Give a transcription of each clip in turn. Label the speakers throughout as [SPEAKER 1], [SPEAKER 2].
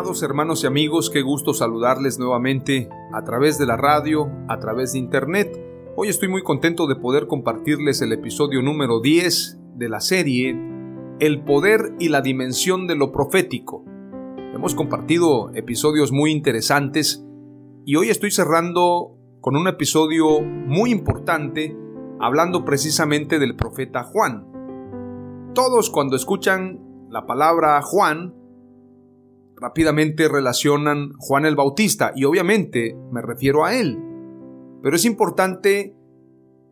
[SPEAKER 1] Amados hermanos y amigos, qué gusto saludarles nuevamente a través de la radio, a través de internet. Hoy estoy muy contento de poder compartirles el episodio número 10 de la serie El poder y la dimensión de lo profético. Hemos compartido episodios muy interesantes y hoy estoy cerrando con un episodio muy importante hablando precisamente del profeta Juan. Todos cuando escuchan la palabra Juan, rápidamente relacionan Juan el Bautista y obviamente me refiero a él. Pero es importante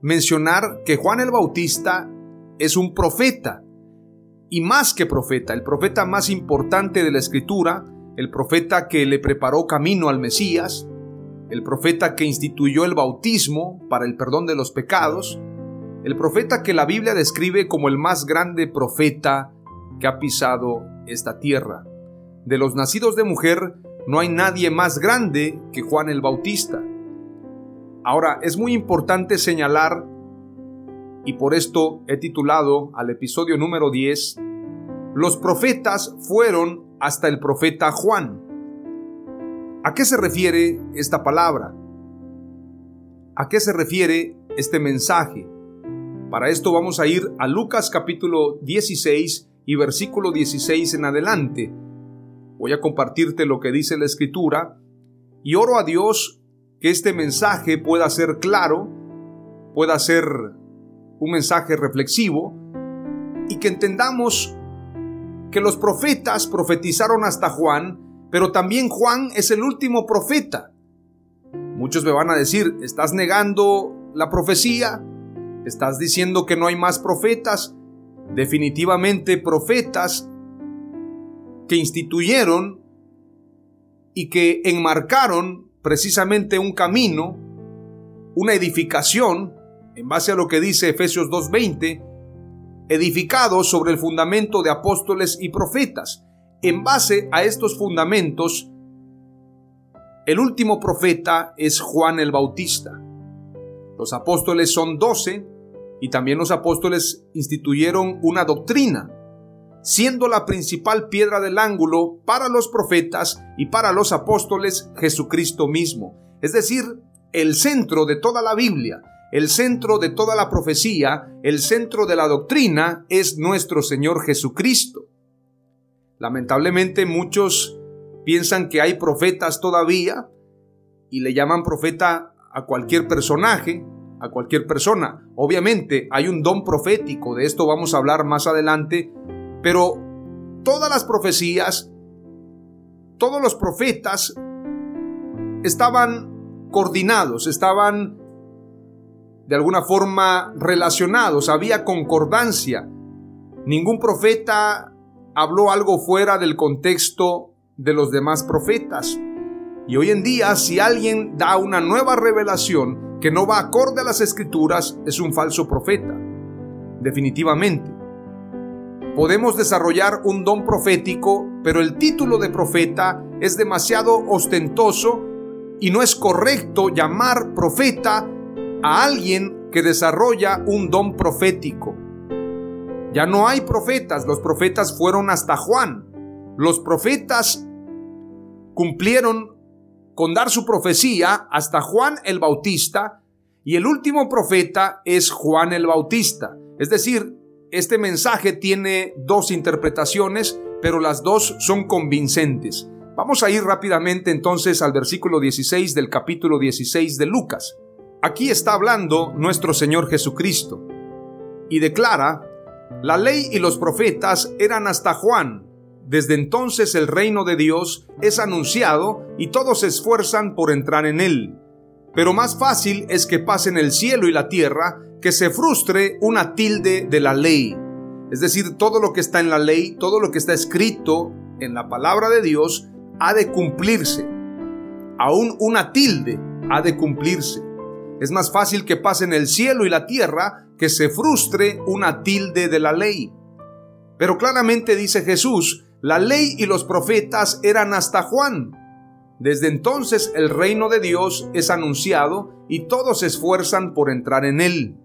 [SPEAKER 1] mencionar que Juan el Bautista es un profeta y más que profeta, el profeta más importante de la escritura, el profeta que le preparó camino al Mesías, el profeta que instituyó el bautismo para el perdón de los pecados, el profeta que la Biblia describe como el más grande profeta que ha pisado esta tierra de los nacidos de mujer, no hay nadie más grande que Juan el Bautista. Ahora, es muy importante señalar, y por esto he titulado al episodio número 10, Los profetas fueron hasta el profeta Juan. ¿A qué se refiere esta palabra? ¿A qué se refiere este mensaje? Para esto vamos a ir a Lucas capítulo 16 y versículo 16 en adelante, Voy a compartirte lo que dice la escritura y oro a Dios que este mensaje pueda ser claro, pueda ser un mensaje reflexivo y que entendamos que los profetas profetizaron hasta Juan, pero también Juan es el último profeta. Muchos me van a decir, ¿estás negando la profecía? ¿Estás diciendo que no hay más profetas? Definitivamente profetas que instituyeron y que enmarcaron precisamente un camino, una edificación, en base a lo que dice Efesios 2.20, edificados sobre el fundamento de apóstoles y profetas. En base a estos fundamentos, el último profeta es Juan el Bautista. Los apóstoles son doce y también los apóstoles instituyeron una doctrina siendo la principal piedra del ángulo para los profetas y para los apóstoles Jesucristo mismo, es decir, el centro de toda la Biblia, el centro de toda la profecía, el centro de la doctrina es nuestro Señor Jesucristo. Lamentablemente muchos piensan que hay profetas todavía y le llaman profeta a cualquier personaje, a cualquier persona. Obviamente hay un don profético, de esto vamos a hablar más adelante, pero todas las profecías, todos los profetas estaban coordinados, estaban de alguna forma relacionados, había concordancia. Ningún profeta habló algo fuera del contexto de los demás profetas. Y hoy en día, si alguien da una nueva revelación que no va acorde a las escrituras, es un falso profeta. Definitivamente. Podemos desarrollar un don profético, pero el título de profeta es demasiado ostentoso y no es correcto llamar profeta a alguien que desarrolla un don profético. Ya no hay profetas, los profetas fueron hasta Juan. Los profetas cumplieron con dar su profecía hasta Juan el Bautista y el último profeta es Juan el Bautista. Es decir, este mensaje tiene dos interpretaciones, pero las dos son convincentes. Vamos a ir rápidamente entonces al versículo 16 del capítulo 16 de Lucas. Aquí está hablando nuestro Señor Jesucristo y declara, la ley y los profetas eran hasta Juan. Desde entonces el reino de Dios es anunciado y todos se esfuerzan por entrar en él. Pero más fácil es que pasen el cielo y la tierra que se frustre una tilde de la ley. Es decir, todo lo que está en la ley, todo lo que está escrito en la palabra de Dios, ha de cumplirse. Aún una tilde ha de cumplirse. Es más fácil que pasen el cielo y la tierra que se frustre una tilde de la ley. Pero claramente dice Jesús, la ley y los profetas eran hasta Juan. Desde entonces el reino de Dios es anunciado y todos se esfuerzan por entrar en él.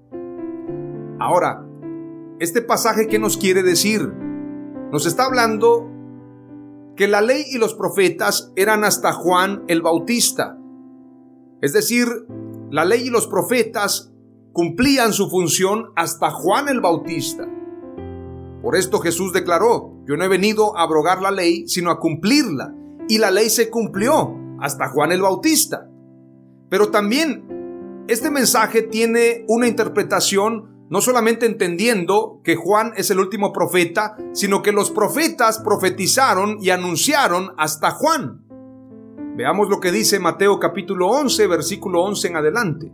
[SPEAKER 1] Ahora, este pasaje ¿qué nos quiere decir? Nos está hablando que la ley y los profetas eran hasta Juan el Bautista. Es decir, la ley y los profetas cumplían su función hasta Juan el Bautista. Por esto Jesús declaró, yo no he venido a abrogar la ley, sino a cumplirla. Y la ley se cumplió hasta Juan el Bautista. Pero también este mensaje tiene una interpretación no solamente entendiendo que Juan es el último profeta, sino que los profetas profetizaron y anunciaron hasta Juan. Veamos lo que dice Mateo capítulo 11, versículo 11 en adelante.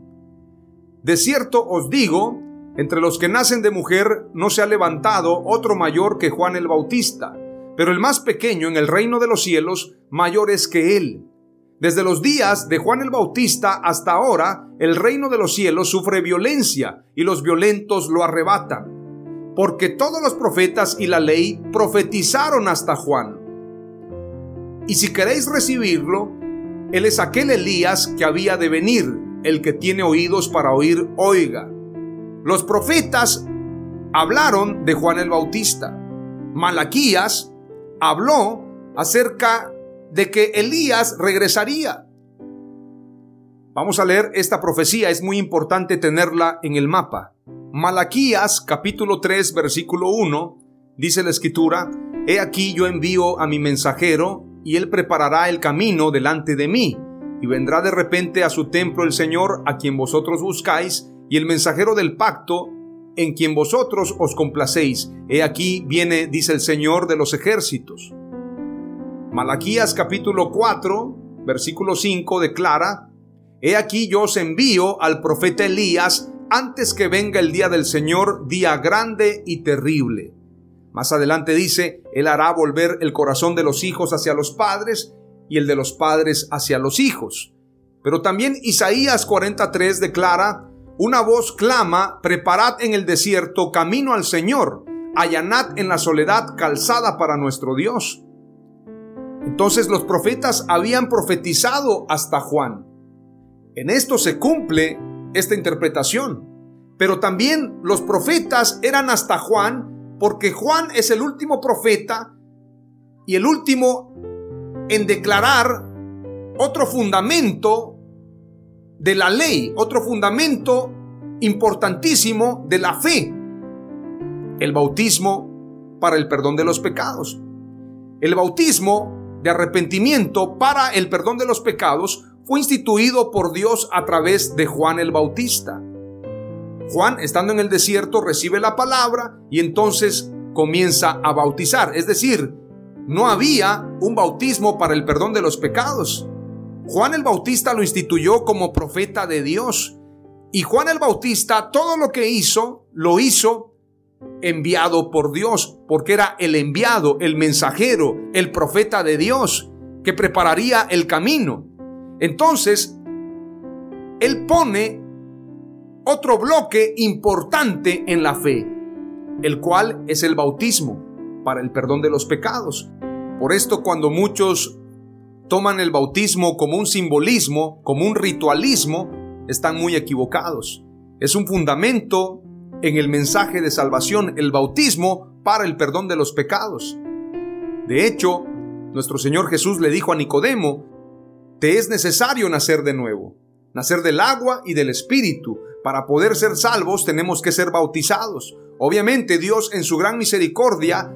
[SPEAKER 1] De cierto os digo, entre los que nacen de mujer no se ha levantado otro mayor que Juan el Bautista, pero el más pequeño en el reino de los cielos mayor es que él. Desde los días de Juan el Bautista hasta ahora, el reino de los cielos sufre violencia y los violentos lo arrebatan. Porque todos los profetas y la ley profetizaron hasta Juan. Y si queréis recibirlo, él es aquel Elías que había de venir. El que tiene oídos para oír, oiga. Los profetas hablaron de Juan el Bautista. Malaquías habló acerca de que Elías regresaría. Vamos a leer esta profecía, es muy importante tenerla en el mapa. Malaquías capítulo 3 versículo 1 dice la escritura, He aquí yo envío a mi mensajero y él preparará el camino delante de mí, y vendrá de repente a su templo el Señor a quien vosotros buscáis, y el mensajero del pacto en quien vosotros os complacéis. He aquí viene, dice el Señor de los ejércitos. Malaquías capítulo 4, versículo 5 declara, He aquí yo os envío al profeta Elías antes que venga el día del Señor, día grande y terrible. Más adelante dice, Él hará volver el corazón de los hijos hacia los padres y el de los padres hacia los hijos. Pero también Isaías 43 declara, Una voz clama, preparad en el desierto camino al Señor, allanad en la soledad calzada para nuestro Dios. Entonces los profetas habían profetizado hasta Juan. En esto se cumple esta interpretación. Pero también los profetas eran hasta Juan porque Juan es el último profeta y el último en declarar otro fundamento de la ley, otro fundamento importantísimo de la fe, el bautismo para el perdón de los pecados. El bautismo de arrepentimiento para el perdón de los pecados fue instituido por Dios a través de Juan el Bautista. Juan, estando en el desierto, recibe la palabra y entonces comienza a bautizar. Es decir, no había un bautismo para el perdón de los pecados. Juan el Bautista lo instituyó como profeta de Dios. Y Juan el Bautista todo lo que hizo, lo hizo enviado por Dios, porque era el enviado, el mensajero, el profeta de Dios, que prepararía el camino. Entonces, Él pone otro bloque importante en la fe, el cual es el bautismo para el perdón de los pecados. Por esto cuando muchos toman el bautismo como un simbolismo, como un ritualismo, están muy equivocados. Es un fundamento en el mensaje de salvación, el bautismo para el perdón de los pecados. De hecho, nuestro Señor Jesús le dijo a Nicodemo, te es necesario nacer de nuevo, nacer del agua y del Espíritu. Para poder ser salvos tenemos que ser bautizados. Obviamente Dios en su gran misericordia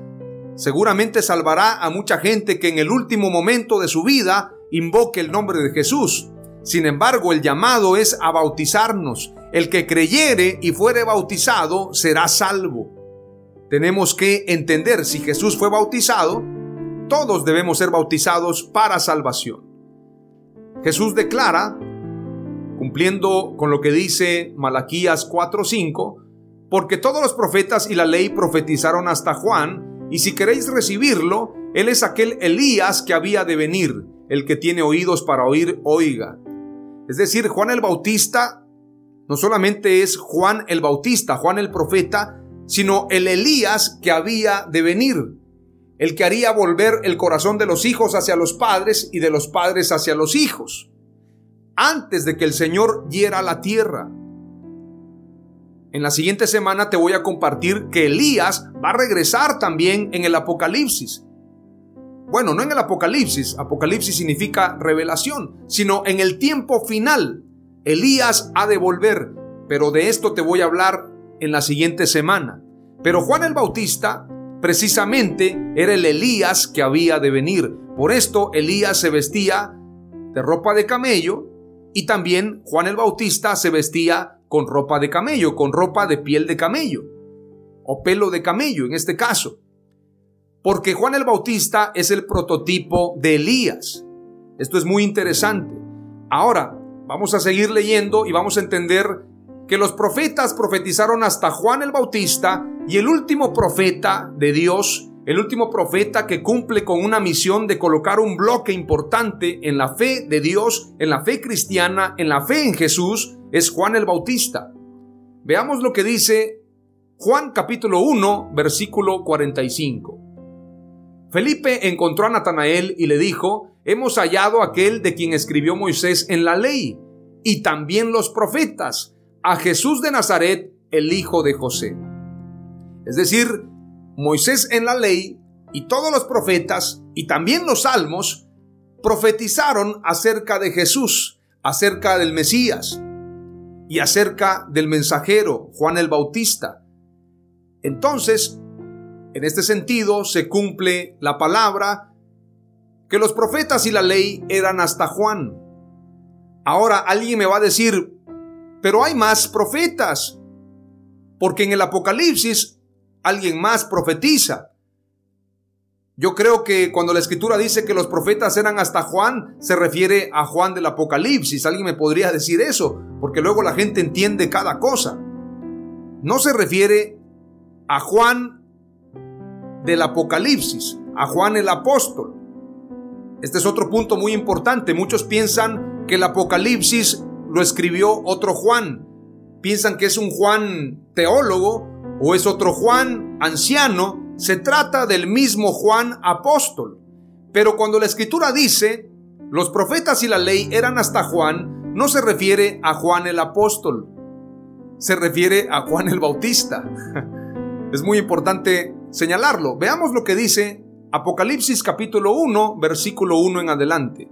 [SPEAKER 1] seguramente salvará a mucha gente que en el último momento de su vida invoque el nombre de Jesús. Sin embargo, el llamado es a bautizarnos. El que creyere y fuere bautizado será salvo. Tenemos que entender si Jesús fue bautizado, todos debemos ser bautizados para salvación. Jesús declara, cumpliendo con lo que dice Malaquías 4:5, porque todos los profetas y la ley profetizaron hasta Juan, y si queréis recibirlo, él es aquel Elías que había de venir, el que tiene oídos para oír, oiga. Es decir, Juan el Bautista no solamente es Juan el Bautista, Juan el profeta, sino el Elías que había de venir, el que haría volver el corazón de los hijos hacia los padres y de los padres hacia los hijos, antes de que el Señor hiera la tierra. En la siguiente semana te voy a compartir que Elías va a regresar también en el Apocalipsis. Bueno, no en el Apocalipsis, Apocalipsis significa revelación, sino en el tiempo final. Elías ha de volver, pero de esto te voy a hablar en la siguiente semana. Pero Juan el Bautista precisamente era el Elías que había de venir. Por esto Elías se vestía de ropa de camello y también Juan el Bautista se vestía con ropa de camello, con ropa de piel de camello o pelo de camello en este caso. Porque Juan el Bautista es el prototipo de Elías. Esto es muy interesante. Ahora, vamos a seguir leyendo y vamos a entender que los profetas profetizaron hasta Juan el Bautista y el último profeta de Dios, el último profeta que cumple con una misión de colocar un bloque importante en la fe de Dios, en la fe cristiana, en la fe en Jesús, es Juan el Bautista. Veamos lo que dice Juan capítulo 1, versículo 45. Felipe encontró a Natanael y le dijo, hemos hallado aquel de quien escribió Moisés en la ley y también los profetas a Jesús de Nazaret, el hijo de José. Es decir, Moisés en la ley y todos los profetas y también los salmos profetizaron acerca de Jesús, acerca del Mesías y acerca del mensajero Juan el Bautista. Entonces, en este sentido se cumple la palabra que los profetas y la ley eran hasta Juan. Ahora alguien me va a decir, pero hay más profetas, porque en el Apocalipsis alguien más profetiza. Yo creo que cuando la escritura dice que los profetas eran hasta Juan, se refiere a Juan del Apocalipsis. Alguien me podría decir eso, porque luego la gente entiende cada cosa. No se refiere a Juan del Apocalipsis, a Juan el apóstol. Este es otro punto muy importante. Muchos piensan que el Apocalipsis lo escribió otro Juan. Piensan que es un Juan teólogo o es otro Juan anciano. Se trata del mismo Juan apóstol. Pero cuando la escritura dice, los profetas y la ley eran hasta Juan, no se refiere a Juan el apóstol. Se refiere a Juan el Bautista. Es muy importante señalarlo. Veamos lo que dice Apocalipsis capítulo 1, versículo 1 en adelante.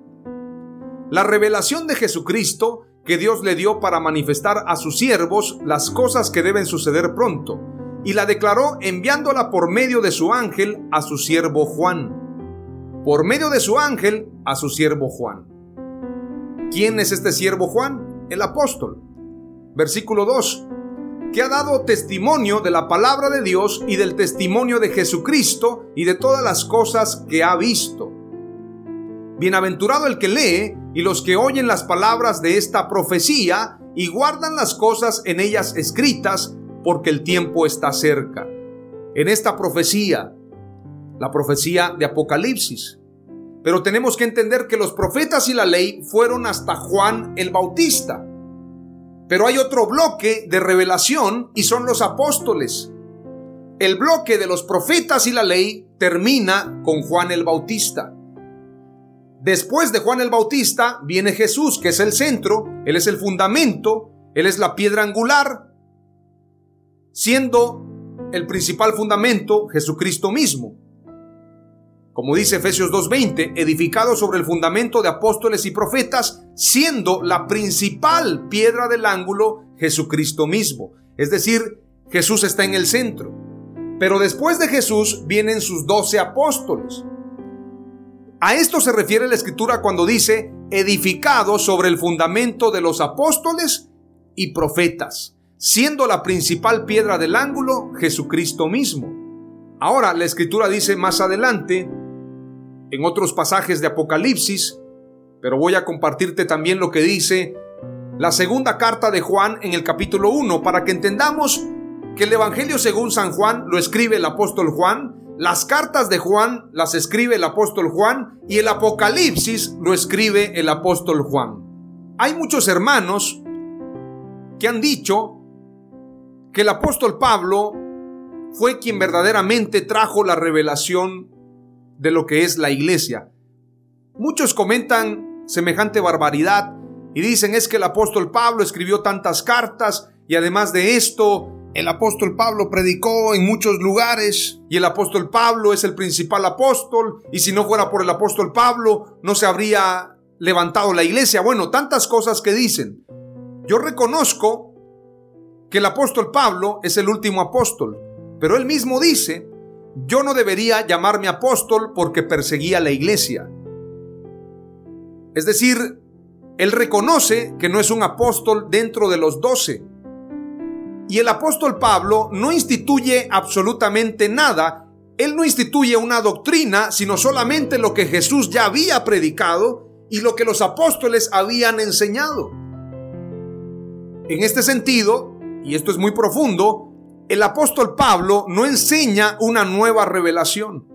[SPEAKER 1] La revelación de Jesucristo que Dios le dio para manifestar a sus siervos las cosas que deben suceder pronto, y la declaró enviándola por medio de su ángel a su siervo Juan. Por medio de su ángel a su siervo Juan. ¿Quién es este siervo Juan? El apóstol. Versículo 2. Que ha dado testimonio de la palabra de Dios y del testimonio de Jesucristo y de todas las cosas que ha visto. Bienaventurado el que lee y los que oyen las palabras de esta profecía y guardan las cosas en ellas escritas, porque el tiempo está cerca. En esta profecía, la profecía de Apocalipsis. Pero tenemos que entender que los profetas y la ley fueron hasta Juan el Bautista. Pero hay otro bloque de revelación y son los apóstoles. El bloque de los profetas y la ley termina con Juan el Bautista. Después de Juan el Bautista viene Jesús, que es el centro, Él es el fundamento, Él es la piedra angular, siendo el principal fundamento Jesucristo mismo. como dice Efesios 2.20, edificado sobre el fundamento de apóstoles y profetas, siendo la principal piedra del ángulo Jesucristo mismo. Es decir, Jesús está en el centro. Pero después de Jesús vienen sus doce apóstoles. A esto se refiere la escritura cuando dice, edificado sobre el fundamento de los apóstoles y profetas, siendo la principal piedra del ángulo Jesucristo mismo. Ahora la escritura dice más adelante, en otros pasajes de Apocalipsis, pero voy a compartirte también lo que dice la segunda carta de Juan en el capítulo 1 para que entendamos que el Evangelio según San Juan lo escribe el apóstol Juan, las cartas de Juan las escribe el apóstol Juan y el Apocalipsis lo escribe el apóstol Juan. Hay muchos hermanos que han dicho que el apóstol Pablo fue quien verdaderamente trajo la revelación de lo que es la iglesia. Muchos comentan semejante barbaridad y dicen es que el apóstol Pablo escribió tantas cartas y además de esto, el apóstol Pablo predicó en muchos lugares y el apóstol Pablo es el principal apóstol y si no fuera por el apóstol Pablo no se habría levantado la iglesia. Bueno, tantas cosas que dicen. Yo reconozco que el apóstol Pablo es el último apóstol, pero él mismo dice yo no debería llamarme apóstol porque perseguía la iglesia. Es decir, él reconoce que no es un apóstol dentro de los doce. Y el apóstol Pablo no instituye absolutamente nada. Él no instituye una doctrina, sino solamente lo que Jesús ya había predicado y lo que los apóstoles habían enseñado. En este sentido, y esto es muy profundo, el apóstol Pablo no enseña una nueva revelación.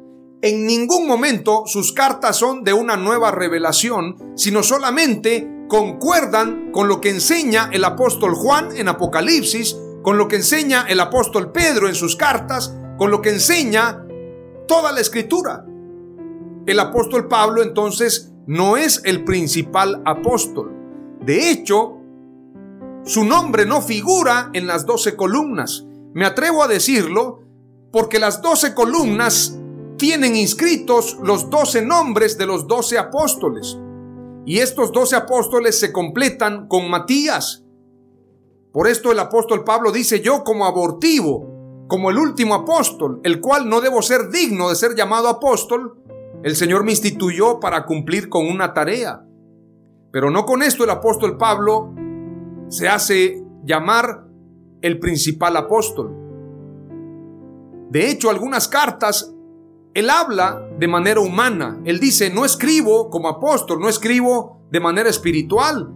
[SPEAKER 1] En ningún momento sus cartas son de una nueva revelación, sino solamente concuerdan con lo que enseña el apóstol Juan en Apocalipsis, con lo que enseña el apóstol Pedro en sus cartas, con lo que enseña toda la escritura. El apóstol Pablo entonces no es el principal apóstol. De hecho, su nombre no figura en las doce columnas. Me atrevo a decirlo porque las doce columnas tienen inscritos los doce nombres de los doce apóstoles. Y estos doce apóstoles se completan con Matías. Por esto el apóstol Pablo dice yo como abortivo, como el último apóstol, el cual no debo ser digno de ser llamado apóstol, el Señor me instituyó para cumplir con una tarea. Pero no con esto el apóstol Pablo se hace llamar el principal apóstol. De hecho, algunas cartas, él habla de manera humana. Él dice, no escribo como apóstol, no escribo de manera espiritual,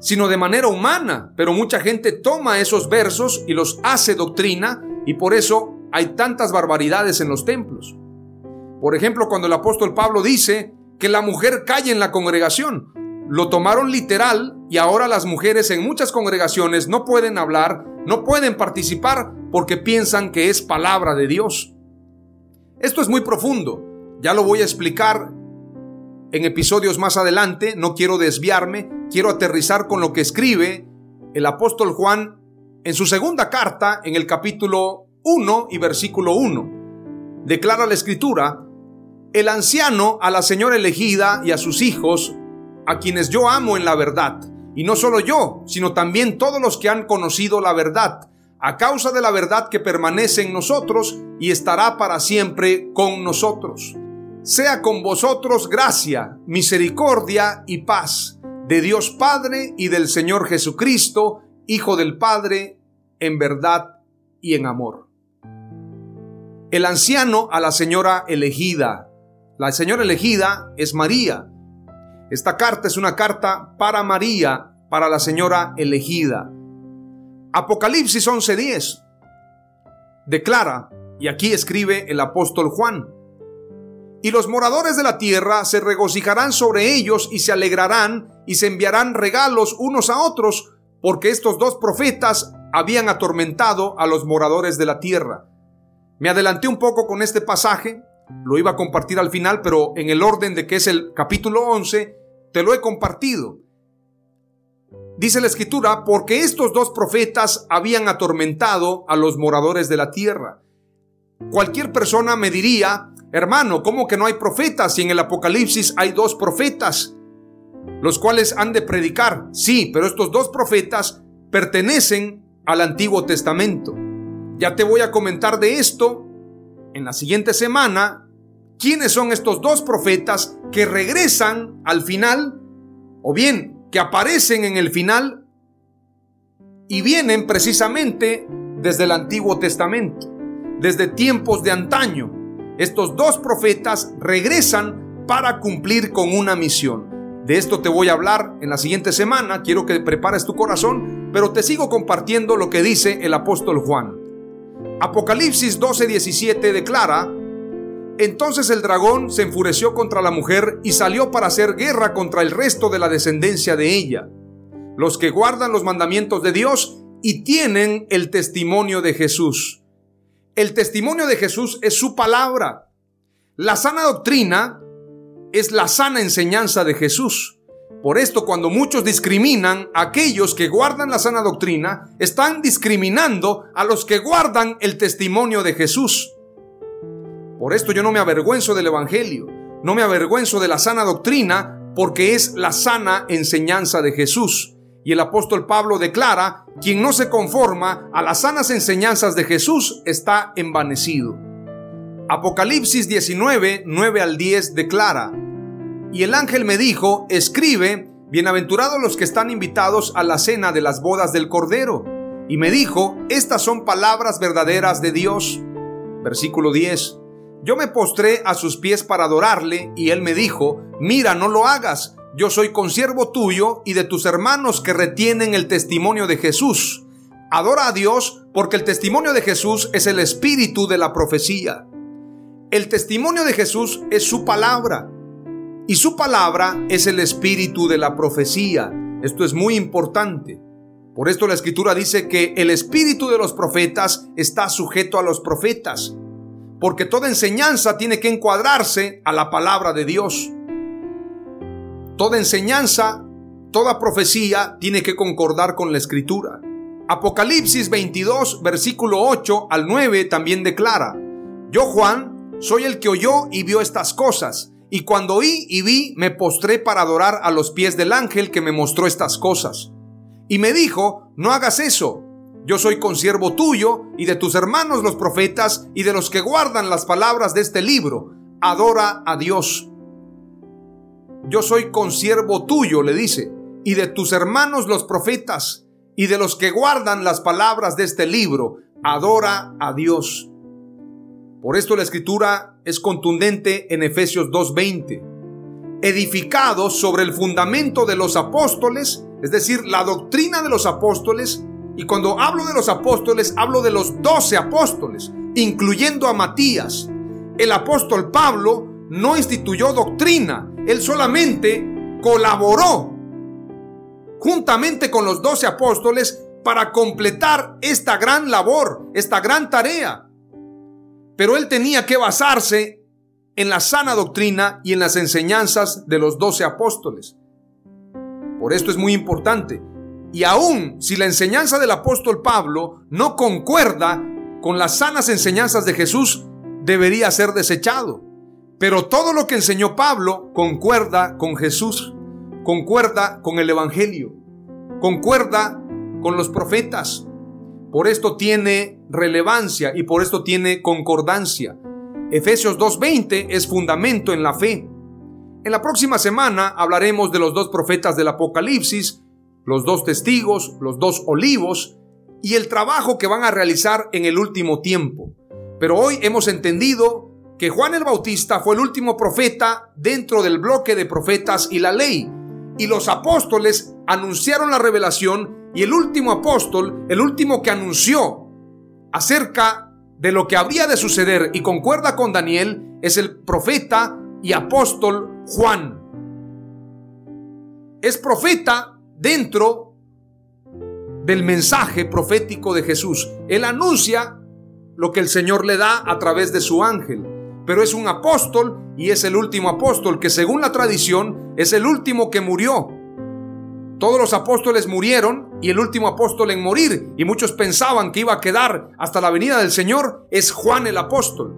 [SPEAKER 1] sino de manera humana. Pero mucha gente toma esos versos y los hace doctrina y por eso hay tantas barbaridades en los templos. Por ejemplo, cuando el apóstol Pablo dice que la mujer calle en la congregación, lo tomaron literal y ahora las mujeres en muchas congregaciones no pueden hablar, no pueden participar porque piensan que es palabra de Dios. Esto es muy profundo, ya lo voy a explicar en episodios más adelante, no quiero desviarme, quiero aterrizar con lo que escribe el apóstol Juan en su segunda carta, en el capítulo 1 y versículo 1. Declara la escritura, el anciano a la señora elegida y a sus hijos a quienes yo amo en la verdad. Y no solo yo, sino también todos los que han conocido la verdad, a causa de la verdad que permanece en nosotros y estará para siempre con nosotros. Sea con vosotros gracia, misericordia y paz de Dios Padre y del Señor Jesucristo, Hijo del Padre, en verdad y en amor. El anciano a la señora elegida. La señora elegida es María, esta carta es una carta para María, para la señora elegida. Apocalipsis 11:10 declara, y aquí escribe el apóstol Juan, y los moradores de la tierra se regocijarán sobre ellos y se alegrarán y se enviarán regalos unos a otros, porque estos dos profetas habían atormentado a los moradores de la tierra. Me adelanté un poco con este pasaje, lo iba a compartir al final, pero en el orden de que es el capítulo 11, te lo he compartido. Dice la escritura, porque estos dos profetas habían atormentado a los moradores de la tierra. Cualquier persona me diría, Hermano, ¿cómo que no hay profetas si en el Apocalipsis hay dos profetas? Los cuales han de predicar. Sí, pero estos dos profetas pertenecen al Antiguo Testamento. Ya te voy a comentar de esto en la siguiente semana. ¿Quiénes son estos dos profetas que regresan al final? O bien, que aparecen en el final y vienen precisamente desde el Antiguo Testamento, desde tiempos de antaño. Estos dos profetas regresan para cumplir con una misión. De esto te voy a hablar en la siguiente semana. Quiero que prepares tu corazón, pero te sigo compartiendo lo que dice el apóstol Juan. Apocalipsis 12:17 declara, entonces el dragón se enfureció contra la mujer y salió para hacer guerra contra el resto de la descendencia de ella, los que guardan los mandamientos de Dios y tienen el testimonio de Jesús. El testimonio de Jesús es su palabra. La sana doctrina es la sana enseñanza de Jesús. Por esto, cuando muchos discriminan a aquellos que guardan la sana doctrina, están discriminando a los que guardan el testimonio de Jesús. Por esto yo no me avergüenzo del Evangelio, no me avergüenzo de la sana doctrina, porque es la sana enseñanza de Jesús. Y el apóstol Pablo declara, quien no se conforma a las sanas enseñanzas de Jesús está envanecido. Apocalipsis 19, 9 al 10 declara, y el ángel me dijo, escribe, bienaventurados los que están invitados a la cena de las bodas del Cordero. Y me dijo, estas son palabras verdaderas de Dios. Versículo 10. Yo me postré a sus pies para adorarle y él me dijo, mira, no lo hagas, yo soy consiervo tuyo y de tus hermanos que retienen el testimonio de Jesús. Adora a Dios porque el testimonio de Jesús es el espíritu de la profecía. El testimonio de Jesús es su palabra y su palabra es el espíritu de la profecía. Esto es muy importante. Por esto la escritura dice que el espíritu de los profetas está sujeto a los profetas porque toda enseñanza tiene que encuadrarse a la palabra de Dios. Toda enseñanza, toda profecía tiene que concordar con la escritura. Apocalipsis 22, versículo 8 al 9 también declara, Yo Juan, soy el que oyó y vio estas cosas, y cuando oí y vi, me postré para adorar a los pies del ángel que me mostró estas cosas. Y me dijo, no hagas eso, yo soy consiervo tuyo y de tus hermanos los profetas y de los que guardan las palabras de este libro. Adora a Dios. Yo soy consiervo tuyo, le dice, y de tus hermanos los profetas y de los que guardan las palabras de este libro. Adora a Dios. Por esto la escritura es contundente en Efesios 2.20. Edificados sobre el fundamento de los apóstoles, es decir, la doctrina de los apóstoles, y cuando hablo de los apóstoles, hablo de los doce apóstoles, incluyendo a Matías. El apóstol Pablo no instituyó doctrina, él solamente colaboró juntamente con los doce apóstoles para completar esta gran labor, esta gran tarea. Pero él tenía que basarse en la sana doctrina y en las enseñanzas de los doce apóstoles. Por esto es muy importante. Y aún si la enseñanza del apóstol Pablo no concuerda con las sanas enseñanzas de Jesús, debería ser desechado. Pero todo lo que enseñó Pablo concuerda con Jesús, concuerda con el Evangelio, concuerda con los profetas. Por esto tiene relevancia y por esto tiene concordancia. Efesios 2.20 es fundamento en la fe. En la próxima semana hablaremos de los dos profetas del Apocalipsis los dos testigos, los dos olivos y el trabajo que van a realizar en el último tiempo. Pero hoy hemos entendido que Juan el Bautista fue el último profeta dentro del bloque de profetas y la ley. Y los apóstoles anunciaron la revelación y el último apóstol, el último que anunció acerca de lo que habría de suceder y concuerda con Daniel, es el profeta y apóstol Juan. Es profeta dentro del mensaje profético de Jesús. Él anuncia lo que el Señor le da a través de su ángel, pero es un apóstol y es el último apóstol que según la tradición es el último que murió. Todos los apóstoles murieron y el último apóstol en morir, y muchos pensaban que iba a quedar hasta la venida del Señor, es Juan el apóstol.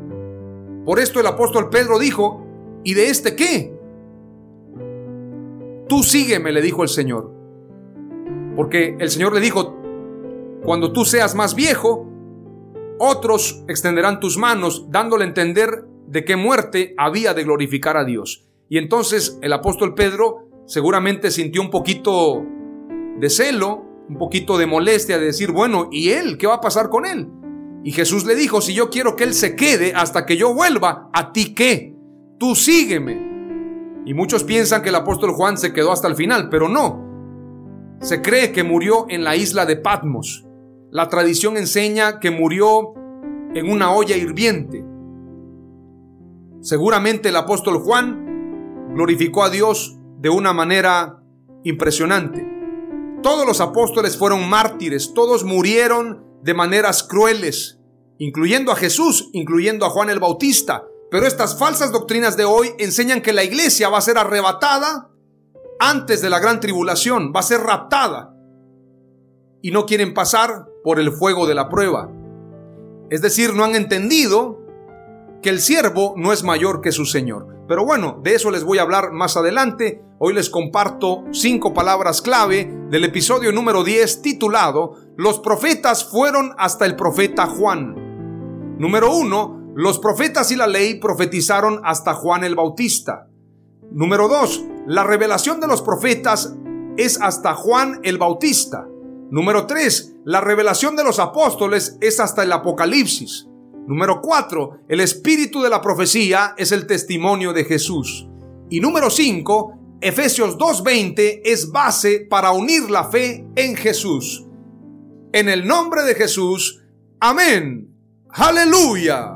[SPEAKER 1] Por esto el apóstol Pedro dijo, ¿y de este qué? Tú sígueme, le dijo el Señor. Porque el Señor le dijo, cuando tú seas más viejo, otros extenderán tus manos, dándole a entender de qué muerte había de glorificar a Dios. Y entonces el apóstol Pedro seguramente sintió un poquito de celo, un poquito de molestia de decir, bueno, ¿y él? ¿Qué va a pasar con él? Y Jesús le dijo, si yo quiero que él se quede hasta que yo vuelva, ¿a ti qué? Tú sígueme. Y muchos piensan que el apóstol Juan se quedó hasta el final, pero no. Se cree que murió en la isla de Patmos. La tradición enseña que murió en una olla hirviente. Seguramente el apóstol Juan glorificó a Dios de una manera impresionante. Todos los apóstoles fueron mártires, todos murieron de maneras crueles, incluyendo a Jesús, incluyendo a Juan el Bautista. Pero estas falsas doctrinas de hoy enseñan que la iglesia va a ser arrebatada antes de la gran tribulación, va a ser raptada. Y no quieren pasar por el fuego de la prueba. Es decir, no han entendido que el siervo no es mayor que su Señor. Pero bueno, de eso les voy a hablar más adelante. Hoy les comparto cinco palabras clave del episodio número 10 titulado Los profetas fueron hasta el profeta Juan. Número uno, los profetas y la ley profetizaron hasta Juan el Bautista. Número dos, la revelación de los profetas es hasta Juan el Bautista. Número 3. La revelación de los apóstoles es hasta el Apocalipsis. Número 4. El espíritu de la profecía es el testimonio de Jesús. Y número 5. Efesios 2.20 es base para unir la fe en Jesús. En el nombre de Jesús. Amén. Aleluya.